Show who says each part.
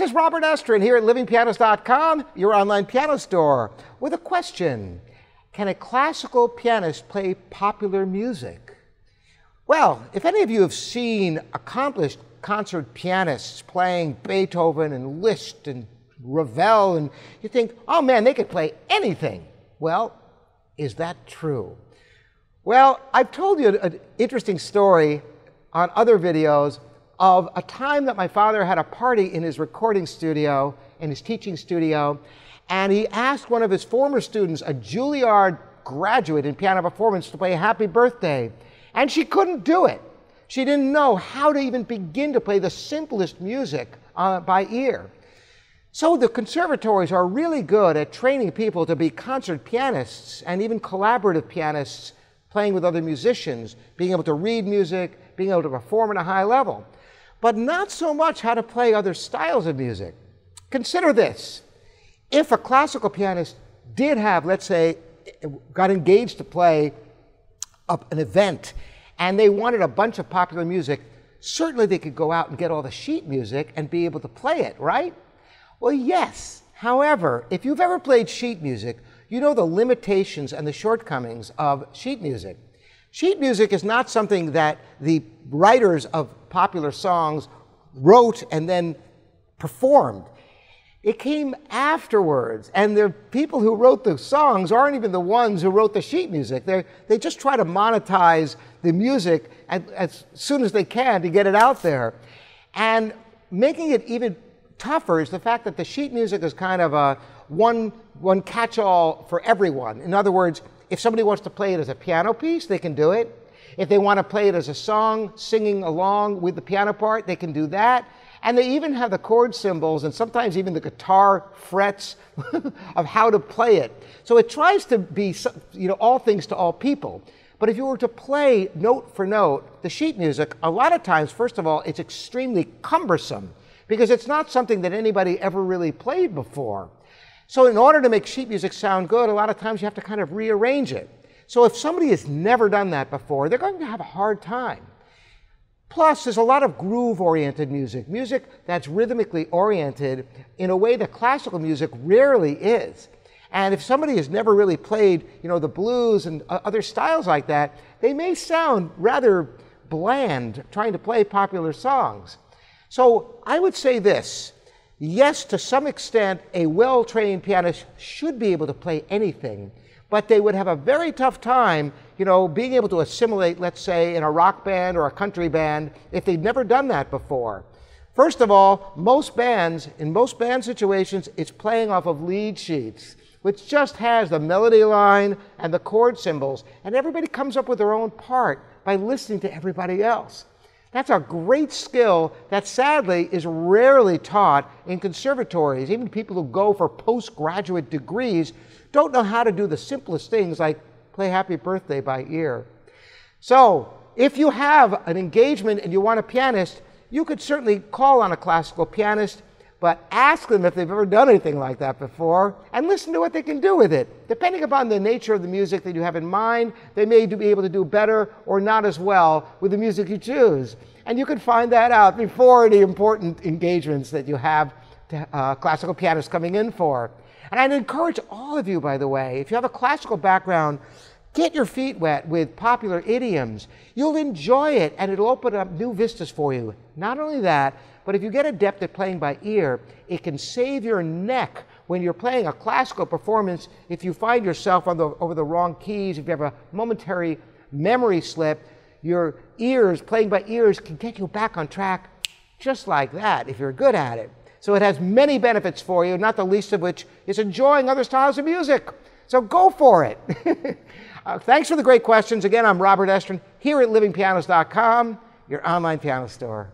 Speaker 1: is Robert Estrin here at livingpianos.com, your online piano store, with a question. Can a classical pianist play popular music? Well, if any of you have seen accomplished concert pianists playing Beethoven and Liszt and Ravel, and you think, oh man, they could play anything. Well, is that true? Well, I've told you an interesting story on other videos of a time that my father had a party in his recording studio, in his teaching studio, and he asked one of his former students, a Juilliard graduate in piano performance, to play Happy Birthday. And she couldn't do it. She didn't know how to even begin to play the simplest music uh, by ear. So the conservatories are really good at training people to be concert pianists and even collaborative pianists playing with other musicians, being able to read music, being able to perform at a high level but not so much how to play other styles of music. Consider this. If a classical pianist did have, let's say, got engaged to play an event and they wanted a bunch of popular music, certainly they could go out and get all the sheet music and be able to play it, right? Well, yes. However, if you've ever played sheet music, you know the limitations and the shortcomings of sheet music. Sheet music is not something that the writers of popular songs wrote and then performed. It came afterwards, and the people who wrote the songs aren't even the ones who wrote the sheet music. they they just try to monetize the music as, as soon as they can to get it out there. And making it even tougher is the fact that the sheet music is kind of a one, one catch all for everyone. In other words, if somebody wants to play it as a piano piece, they can do it. If they want to play it as a song, singing along with the piano part, they can do that. And they even have the chord symbols and sometimes even the guitar frets of how to play it. So it tries to be, you know, all things to all people. But if you were to play note for note the sheet music, a lot of times, first of all, it's extremely cumbersome because it's not something that anybody ever really played before. So in order to make sheet music sound good, a lot of times you have to kind of rearrange it. So if somebody has never done that before, they're going to have a hard time. Plus, there's a lot of groove oriented music, music that's rhythmically oriented in a way that classical music rarely is. And if somebody has never really played, you know, the blues and other styles like that, they may sound rather bland trying to play popular songs. So I would say this yes, to some extent, a well trained pianist should be able to play anything, but they would have a very tough time, you know, being able to assimilate, let's say, in a rock band or a country band if they'd never done that before. First of all, most bands, in most band situations, it's playing off of lead sheets, which just has the melody line and the chord symbols, and everybody comes up with their own part by listening to everybody else. That's a great skill that sadly is rarely taught in conservatories. Even people who go for postgraduate degrees don't know how to do the simplest things like play Happy Birthday by ear. So, if you have an engagement and you want a pianist, you could certainly call on a classical pianist but ask them if they've ever done anything like that before and listen to what they can do with it. Depending upon the nature of the music that you have in mind, they may be able to do better or not as well with the music you choose. And you can find that out before the important engagements that you have to, uh, classical pianists coming in for. And I'd encourage all of you, by the way, if you have a classical background, Get your feet wet with popular idioms. You'll enjoy it and it'll open up new vistas for you. Not only that, but if you get adept at playing by ear, it can save your neck when you're playing a classical performance if you find yourself on the, over the wrong keys, if you have a momentary memory slip, your ears, playing by ears, can get you back on track just like that if you're good at it. So it has many benefits for you, not the least of which is enjoying other styles of music. So go for it. uh, thanks for the great questions. Again, I'm Robert Estrin here at livingpianos.com, your online piano store.